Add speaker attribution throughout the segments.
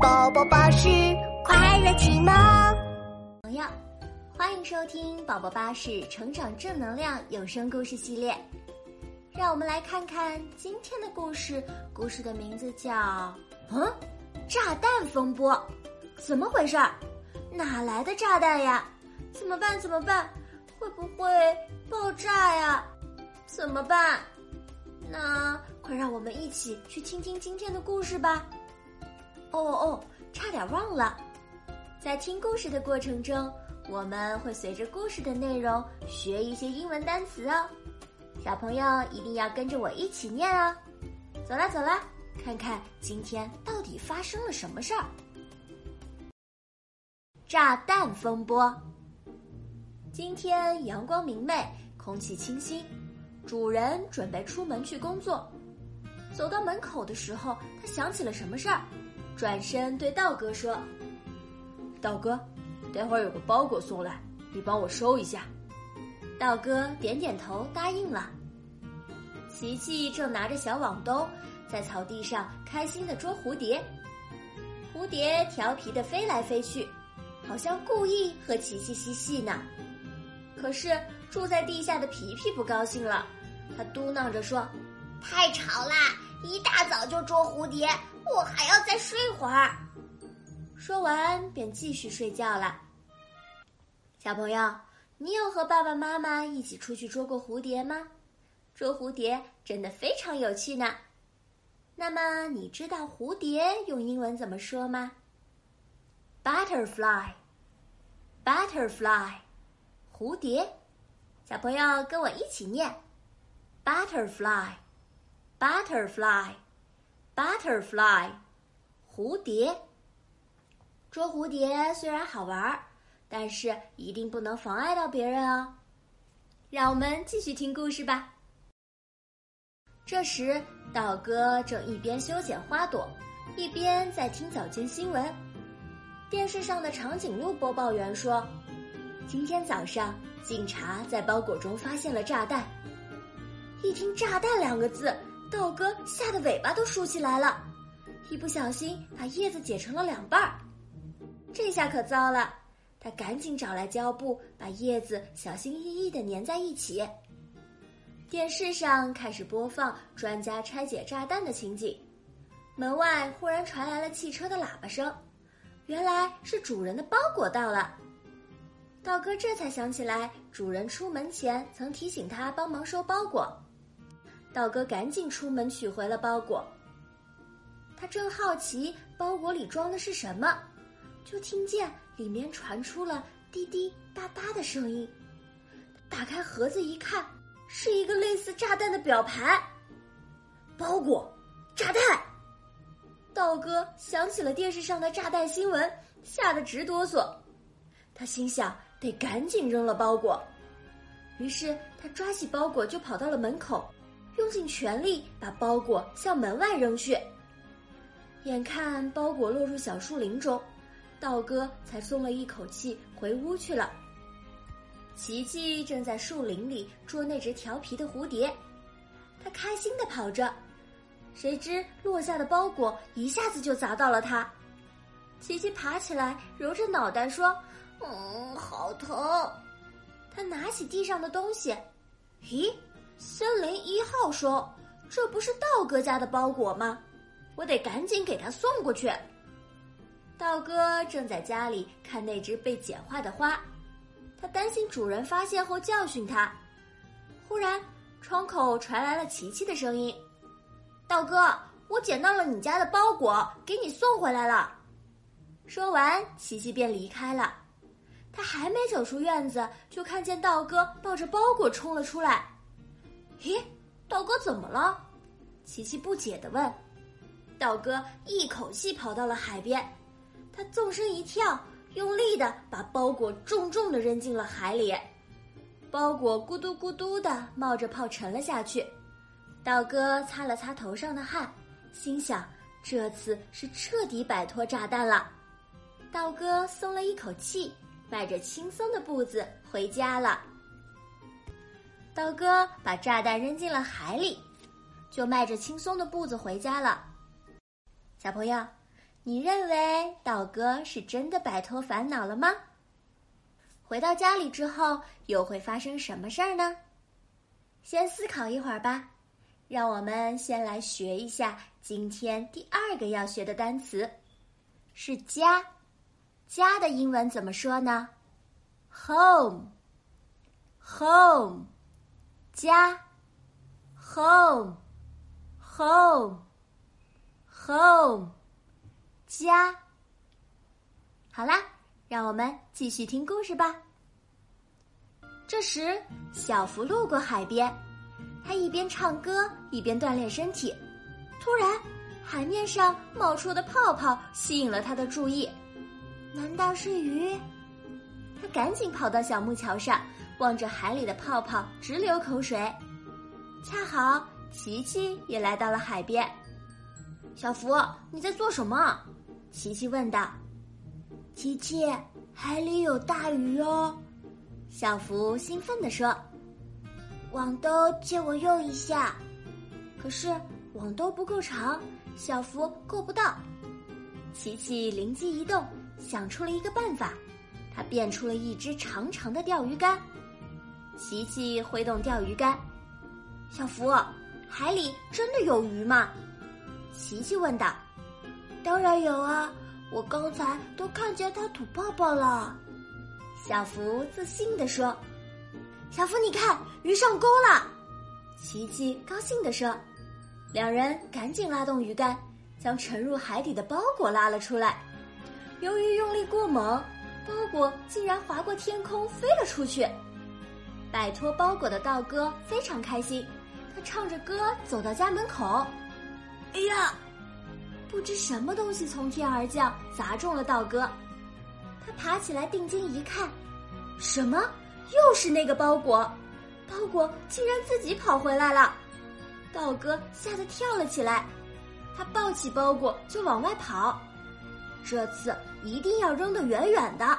Speaker 1: 宝宝巴士快乐启蒙，
Speaker 2: 朋友，欢迎收听宝宝巴士成长正能量有声故事系列。让我们来看看今天的故事，故事的名字叫《嗯，炸弹风波》，怎么回事儿？哪来的炸弹呀？怎么办？怎么办？会不会爆炸呀？怎么办？那快让我们一起去听听今天的故事吧。哦哦，差点忘了，在听故事的过程中，我们会随着故事的内容学一些英文单词哦。小朋友一定要跟着我一起念哦。走啦走啦，看看今天到底发生了什么事儿。炸弹风波。今天阳光明媚，空气清新，主人准备出门去工作。走到门口的时候，他想起了什么事儿。转身对道哥说：“
Speaker 3: 道哥，待会儿有个包裹送来，你帮我收一下。”
Speaker 2: 道哥点点头答应了。琪琪正拿着小网兜在草地上开心的捉蝴蝶，蝴蝶调皮的飞来飞去，好像故意和琪琪嬉戏呢。可是住在地下的皮皮不高兴了，他嘟囔着说：“
Speaker 1: 太吵啦！一大早就捉蝴蝶。”我还要再睡会儿。
Speaker 2: 说完便继续睡觉了。小朋友，你有和爸爸妈妈一起出去捉过蝴蝶吗？捉蝴蝶真的非常有趣呢。那么你知道蝴蝶用英文怎么说吗？Butterfly，butterfly，蝴蝶。小朋友跟我一起念：butterfly，butterfly。Butterfly，butterfly，蝴蝶。捉蝴蝶虽然好玩，但是一定不能妨碍到别人哦。让我们继续听故事吧。这时，道哥正一边修剪花朵，一边在听早间新闻。电视上的长颈鹿播报员说：“今天早上，警察在包裹中发现了炸弹。”一听“炸弹”两个字。道哥吓得尾巴都竖起来了，一不小心把叶子剪成了两半儿，这下可糟了。他赶紧找来胶布，把叶子小心翼翼的粘在一起。电视上开始播放专家拆解炸弹的情景，门外忽然传来了汽车的喇叭声，原来是主人的包裹到了。道哥这才想起来，主人出门前曾提醒他帮忙收包裹。道哥赶紧出门取回了包裹。他正好奇包裹里装的是什么，就听见里面传出了滴滴答答的声音。打开盒子一看，是一个类似炸弹的表盘。包裹，炸弹！道哥想起了电视上的炸弹新闻，吓得直哆嗦。他心想得赶紧扔了包裹，于是他抓起包裹就跑到了门口。用尽全力把包裹向门外扔去，眼看包裹落入小树林中，道哥才松了一口气，回屋去了。琪琪正在树林里捉那只调皮的蝴蝶，他开心的跑着，谁知落下的包裹一下子就砸到了他。琪琪爬起来，揉着脑袋说：“
Speaker 1: 嗯，好疼。”
Speaker 2: 他拿起地上的东西，咦？森林一号说：“这不是道哥家的包裹吗？我得赶紧给他送过去。”道哥正在家里看那只被剪坏的花，他担心主人发现后教训他。忽然，窗口传来了琪琪的声音：“道哥，我捡到了你家的包裹，给你送回来了。”说完，琪琪便离开了。他还没走出院子，就看见道哥抱着包裹冲了出来。咦，道哥怎么了？琪琪不解的问。道哥一口气跑到了海边，他纵身一跳，用力的把包裹重重的扔进了海里，包裹咕嘟咕嘟的冒着泡沉了下去。道哥擦了擦头上的汗，心想这次是彻底摆脱炸弹了。道哥松了一口气，迈着轻松的步子回家了。道哥把炸弹扔进了海里，就迈着轻松的步子回家了。小朋友，你认为道哥是真的摆脱烦恼了吗？回到家里之后，又会发生什么事儿呢？先思考一会儿吧。让我们先来学一下今天第二个要学的单词，是家。家的英文怎么说呢？Home，home，家，home，home，home，家。好啦，让我们继续听故事吧。这时，小福路过海边。他一边唱歌一边锻炼身体，突然，海面上冒出的泡泡吸引了他的注意。难道是鱼？他赶紧跑到小木桥上，望着海里的泡泡直流口水。恰好，琪琪也来到了海边。小福，你在做什么？琪琪问道。
Speaker 1: 琪琪，海里有大鱼哦！
Speaker 2: 小福兴奋地说。
Speaker 1: 网兜借我用一下，
Speaker 2: 可是网兜不够长，小福够不到。琪琪灵机一动，想出了一个办法，他变出了一只长长的钓鱼竿。琪琪挥动钓鱼竿，小福，海里真的有鱼吗？琪琪问道。
Speaker 1: 当然有啊，我刚才都看见它吐泡泡了。
Speaker 2: 小福自信地说。小福，你看鱼上钩了！琪琪高兴地说。两人赶紧拉动鱼竿，将沉入海底的包裹拉了出来。由于用力过猛，包裹竟然划过天空飞了出去。摆脱包裹的道哥非常开心，他唱着歌走到家门口。哎呀！不知什么东西从天而降，砸中了道哥。他爬起来定睛一看，什么？又是那个包裹，包裹竟然自己跑回来了，道哥吓得跳了起来，他抱起包裹就往外跑，这次一定要扔得远远的。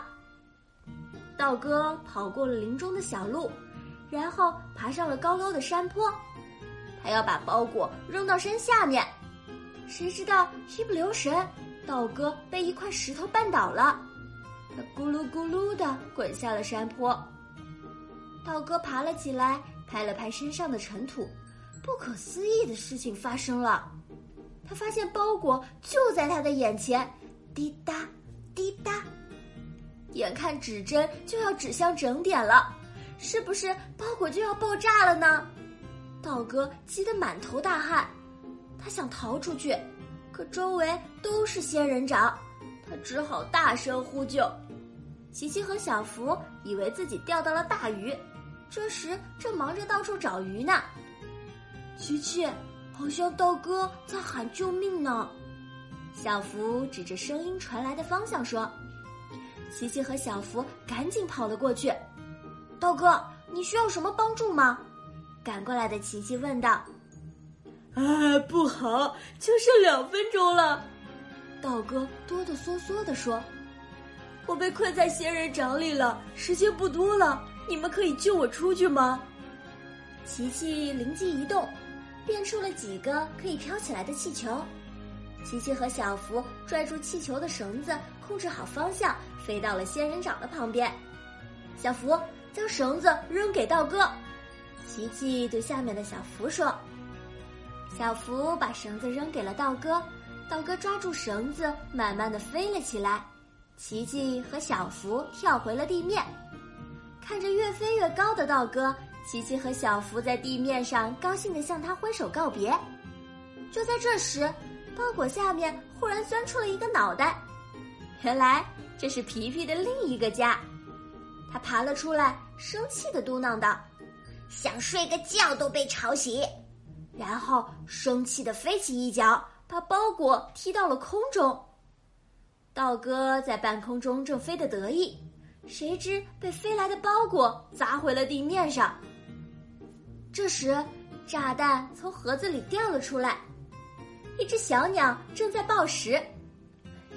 Speaker 2: 道哥跑过了林中的小路，然后爬上了高高的山坡，他要把包裹扔到山下面，谁知道一不留神，道哥被一块石头绊倒了，他咕噜咕噜的滚下了山坡。道哥爬了起来，拍了拍身上的尘土，不可思议的事情发生了。他发现包裹就在他的眼前，滴答，滴答，眼看指针就要指向整点了，是不是包裹就要爆炸了呢？道哥急得满头大汗，他想逃出去，可周围都是仙人掌，他只好大声呼救。琪琪和小福以为自己钓到了大鱼。这时正忙着到处找鱼呢，
Speaker 1: 琪琪，好像道哥在喊救命呢。
Speaker 2: 小福指着声音传来的方向说：“琪琪和小福赶紧跑了过去。道哥，你需要什么帮助吗？”赶过来的琪琪问道。
Speaker 3: “啊，不好，就剩两分钟了。”
Speaker 2: 道哥哆哆嗦嗦地说：“
Speaker 3: 我被困在仙人掌里了，时间不多了。”你们可以救我出去吗？
Speaker 2: 琪琪灵机一动，变出了几个可以飘起来的气球。琪琪和小福拽住气球的绳子，控制好方向，飞到了仙人掌的旁边。小福将绳子扔给道哥。琪琪对下面的小福说：“小福把绳子扔给了道哥，道哥抓住绳子，慢慢的飞了起来。琪琪和小福跳回了地面。”看着越飞越高的道哥，琪琪和小福在地面上高兴地向他挥手告别。就在这时，包裹下面忽然钻出了一个脑袋，原来这是皮皮的另一个家。他爬了出来，生气的嘟囔道：“
Speaker 1: 想睡个觉都被吵醒。”
Speaker 2: 然后生气的飞起一脚，把包裹踢到了空中。道哥在半空中正飞得得意。谁知被飞来的包裹砸回了地面上。这时，炸弹从盒子里掉了出来，一只小鸟正在报时。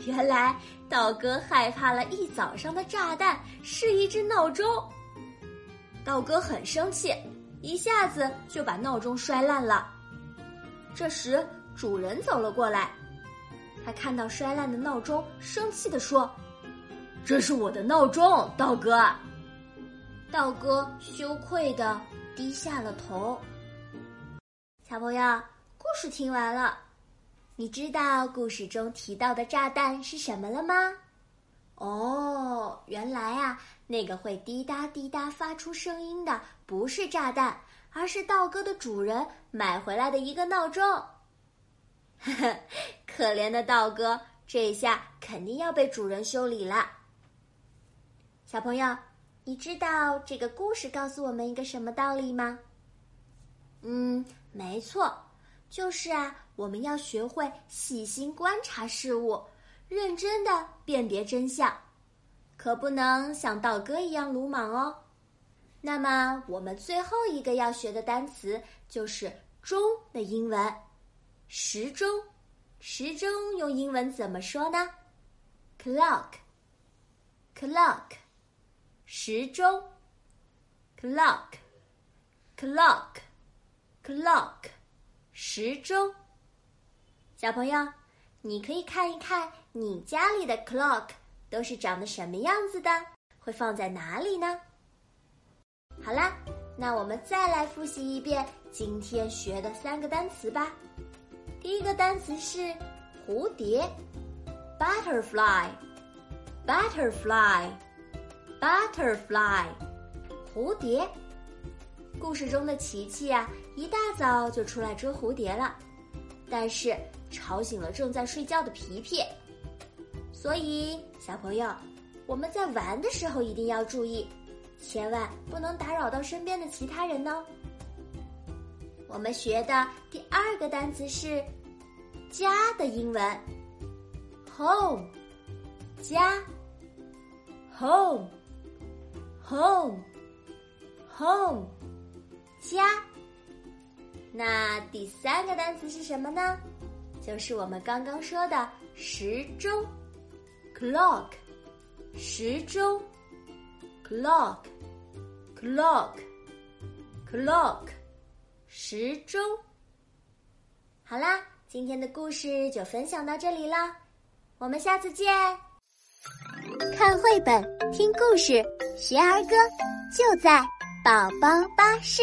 Speaker 2: 原来，道哥害怕了一早上的炸弹是一只闹钟。道哥很生气，一下子就把闹钟摔烂了。这时，主人走了过来。他看到摔烂的闹钟，生气地说：“这是我的闹钟，道哥。”道哥羞愧的低下了头。小朋友，故事听完了，你知道故事中提到的炸弹是什么了吗？哦，原来啊，那个会滴答滴答发出声音的不是炸弹，而是道哥的主人买回来的一个闹钟。呵呵，可怜的道哥，这下肯定要被主人修理了。小朋友。你知道这个故事告诉我们一个什么道理吗？嗯，没错，就是啊，我们要学会细心观察事物，认真的辨别真相，可不能像道哥一样鲁莽哦。那么，我们最后一个要学的单词就是“钟”的英文，时钟。时钟用英文怎么说呢？clock，clock。时钟，clock，clock，clock，时钟。小朋友，你可以看一看你家里的 clock 都是长得什么样子的，会放在哪里呢？好啦，那我们再来复习一遍今天学的三个单词吧。第一个单词是蝴蝶，butterfly，butterfly。Butterfly，蝴蝶。故事中的琪琪呀，一大早就出来捉蝴蝶了，但是吵醒了正在睡觉的皮皮。所以，小朋友，我们在玩的时候一定要注意，千万不能打扰到身边的其他人哦。我们学的第二个单词是“家”的英文，home，家，home。home，home，家。那第三个单词是什么呢？就是我们刚刚说的时钟，clock，时钟，clock，clock，clock，时钟。好啦，今天的故事就分享到这里啦，我们下次见。看绘本，听故事。学儿歌就在宝宝巴士。